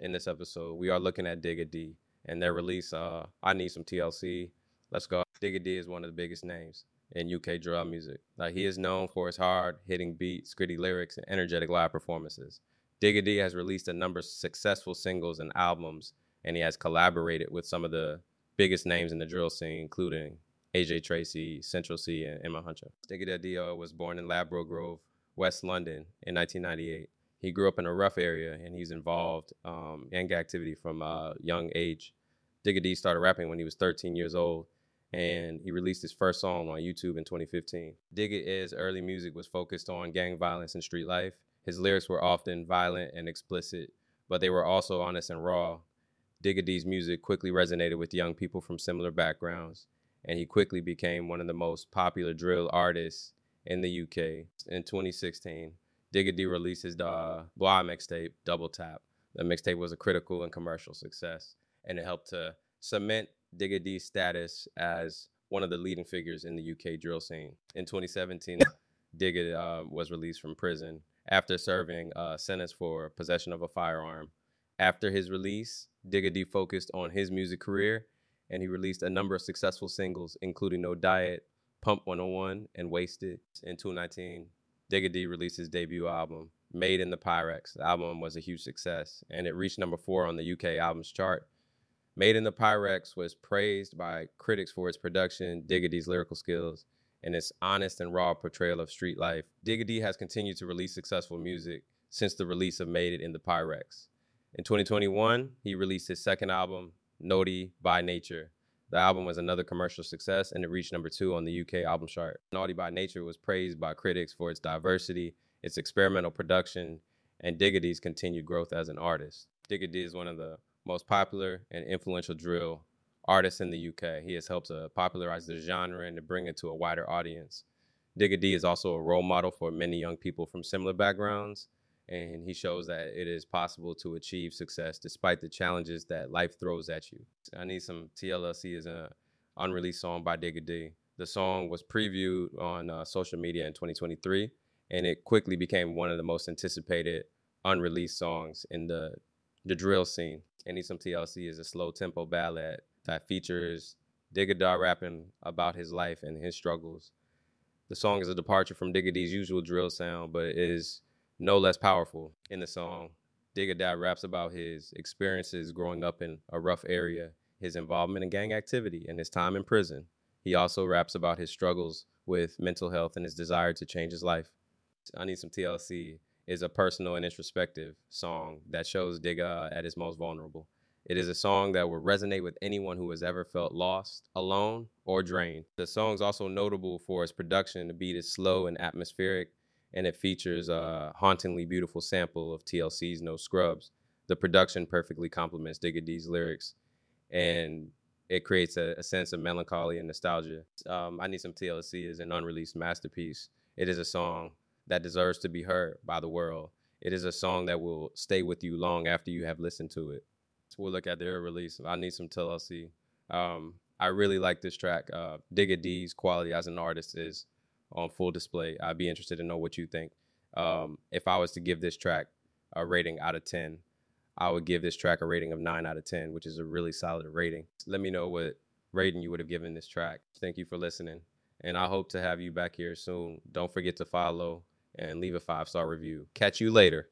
in this episode, we are looking at Digga D and their release. Uh, I need some TLC. Let's go. Digga D is one of the biggest names in UK drill music. Like he is known for his hard hitting beats, gritty lyrics, and energetic live performances. Digga D has released a number of successful singles and albums, and he has collaborated with some of the biggest names in the drill scene, including AJ Tracey, Central Cee, and M Huncho. Digga D was born in Ladbroke Grove, West London in 1998. He grew up in a rough area, and he's involved um, gang activity from a young age. Digga D started rapping when he was 13 years old, and he released his first song on YouTube in 2015. Digga D's early music was focused on gang violence and street life. His lyrics were often violent and explicit, but they were also honest and raw. Digga D's music quickly resonated with young people from similar backgrounds, and he quickly became one of the most popular drill artists in the UK. In 2016, Digga D released his uh, Blah mixtape, Double Tap. The mixtape was a critical and commercial success, and it helped to cement Digga D's status as one of the leading figures in the UK drill scene. In 2017, Digga uh, was released from prison after serving a sentence for possession of a firearm. After his release, Digga D focused on his music career and he released a number of successful singles, including No Diet, Pump 101, and Wasted. In 2019, Digga D released his debut album, Made in the Pyrex. The album was a huge success and it reached number four on the UK albums chart. Made in the Pyrex was praised by critics for its production, Digga D's lyrical skills, and its honest and raw portrayal of street life. Digga D has continued to release successful music since the release of Made It in the Pyrex. In 2021, he released his second album, Naughty by Nature. The album was another commercial success and it reached number two on the UK album chart. Naughty by Nature was praised by critics for its diversity, its experimental production, and Digga D's continued growth as an artist. Digga D is one of the most popular and influential drill artist in the UK. He has helped to popularize the genre and to bring it to a wider audience. Digga D is also a role model for many young people from similar backgrounds, and he shows that it is possible to achieve success despite the challenges that life throws at you. I Need Some TLC is an unreleased song by Digga D. The song was previewed on uh, social media in 2023, and it quickly became one of the most anticipated unreleased songs in the the drill scene. I Need Some TLC is a slow tempo ballad that features Digga D rapping about his life and his struggles. The song is a departure from Digga D's usual drill sound, but it is no less powerful. In the song, Digga D raps about his experiences growing up in a rough area, his involvement in gang activity, and his time in prison. He also raps about his struggles with mental health and his desire to change his life. I Need Some TLC is a personal and introspective song that shows Digga at his most vulnerable. It is a song that will resonate with anyone who has ever felt lost, alone, or drained. The song is also notable for its production. The beat is slow and atmospheric, and it features a hauntingly beautiful sample of TLC's No Scrubs. The production perfectly complements Digga D's lyrics, and it creates a, a sense of melancholy and nostalgia. Um, I Need Some TLC is an unreleased masterpiece. It is a song that deserves to be heard by the world. It is a song that will stay with you long after you have listened to it. So we'll look at their release. I Need Some TLC. Um, I really like this track. Uh, Digga D's quality as an artist is on full display. I'd be interested to know what you think. Um, if I was to give this track a rating out of 10, I would give this track a rating of 9 out of 10, which is a really solid rating. Let me know what rating you would have given this track. Thank you for listening. And I hope to have you back here soon. Don't forget to follow and leave a five star review. Catch you later.